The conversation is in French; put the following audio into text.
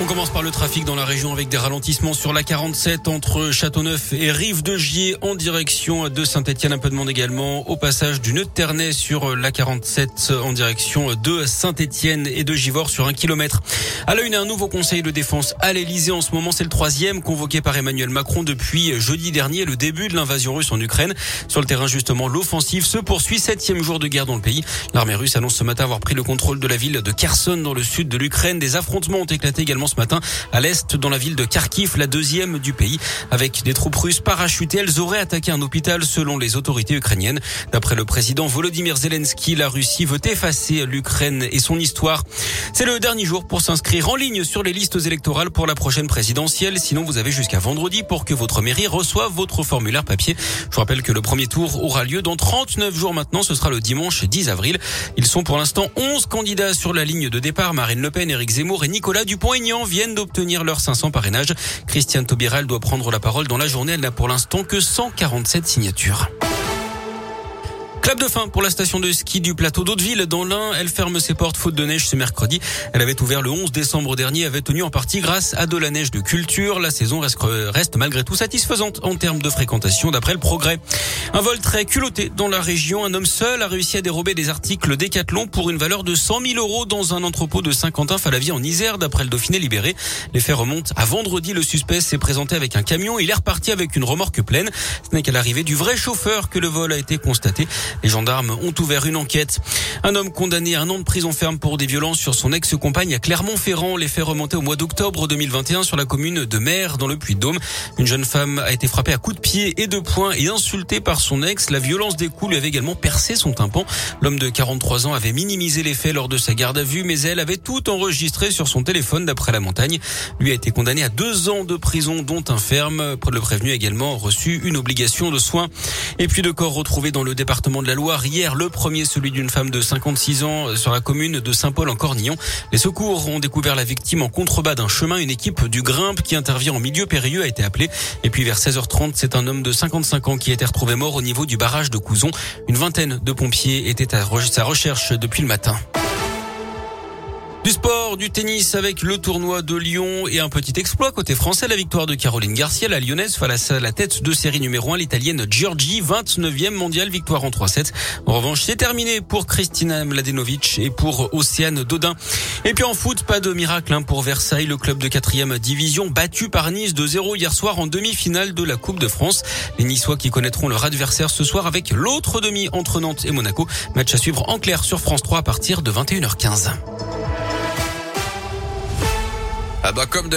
On commence par le trafic dans la région avec des ralentissements sur la 47 entre Châteauneuf et Rive de Gier en direction de Saint-Etienne. Un peu de monde également au passage du Nœud sur la 47 en direction de Saint-Etienne et de Givors sur un kilomètre. À la une, un nouveau conseil de défense à l'Elysée. En ce moment, c'est le troisième convoqué par Emmanuel Macron depuis jeudi dernier, le début de l'invasion russe en Ukraine. Sur le terrain, justement, l'offensive se poursuit. Septième jour de guerre dans le pays. L'armée russe annonce ce matin avoir pris le contrôle de la ville de Kherson dans le sud de l'Ukraine. Des affrontements ont éclaté également ce matin à l'est dans la ville de Kharkiv, la deuxième du pays. Avec des troupes russes parachutées, elles auraient attaqué un hôpital selon les autorités ukrainiennes. D'après le président Volodymyr Zelensky, la Russie veut effacer l'Ukraine et son histoire. C'est le dernier jour pour s'inscrire en ligne sur les listes électorales pour la prochaine présidentielle. Sinon, vous avez jusqu'à vendredi pour que votre mairie reçoive votre formulaire papier. Je vous rappelle que le premier tour aura lieu dans 39 jours maintenant. Ce sera le dimanche 10 avril. Ils sont pour l'instant 11 candidats sur la ligne de départ. Marine Le Pen, Éric Zemmour et Nicolas Dupont-Aignan viennent d'obtenir leurs 500 parrainages. Christiane Taubira doit prendre la parole dans la journée. Elle n'a pour l'instant que 147 signatures. Clap de fin pour la station de ski du plateau d'Hauteville dans l'Ain. Elle ferme ses portes faute de neige ce mercredi. Elle avait ouvert le 11 décembre dernier, avait tenu en partie grâce à de la neige de culture. La saison reste, malgré tout satisfaisante en termes de fréquentation d'après le progrès. Un vol très culotté dans la région. Un homme seul a réussi à dérober des articles Décathlon pour une valeur de 100 000 euros dans un entrepôt de Saint-Quentin-Falavie en Isère d'après le Dauphiné libéré. Les faits remontent à vendredi. Le suspect s'est présenté avec un camion. Il est reparti avec une remorque pleine. Ce n'est qu'à l'arrivée du vrai chauffeur que le vol a été constaté. Les gendarmes ont ouvert une enquête. Un homme condamné à un an de prison ferme pour des violences sur son ex-compagne à Clermont-Ferrand. Les faits remontaient au mois d'octobre 2021 sur la commune de Mer dans le Puy-de-Dôme. Une jeune femme a été frappée à coups de pied et de poing et insultée par son ex. La violence des coups lui avait également percé son tympan. L'homme de 43 ans avait minimisé les faits lors de sa garde à vue, mais elle avait tout enregistré sur son téléphone d'après la montagne. Lui a été condamné à deux ans de prison, dont un ferme. Le prévenu a également reçu une obligation de soins. Et puis de corps retrouvés dans le département de la Loire hier. Le premier, celui d'une femme de 56 ans sur la commune de Saint-Paul en Cornillon. Les secours ont découvert la victime en contrebas d'un chemin. Une équipe du Grimpe qui intervient en milieu périlleux a été appelée. Et puis vers 16h30, c'est un homme de 55 ans qui a été retrouvé mort au niveau du barrage de Couzon. Une vingtaine de pompiers étaient à sa recherche depuis le matin. Du sport, du tennis avec le tournoi de Lyon et un petit exploit côté français, la victoire de Caroline Garcia, la lyonnaise face à la tête de série numéro 1, l'italienne Giorgi, 29e mondiale, victoire en 3-7. En revanche, c'est terminé pour Kristina Mladenovic et pour Océane Dodin. Et puis en foot, pas de miracle hein, pour Versailles, le club de 4 division battu par Nice de 0 hier soir en demi-finale de la Coupe de France. Les Niçois qui connaîtront leur adversaire ce soir avec l'autre demi entre Nantes et Monaco. Match à suivre en clair sur France 3 à partir de 21h15. Ah bah comme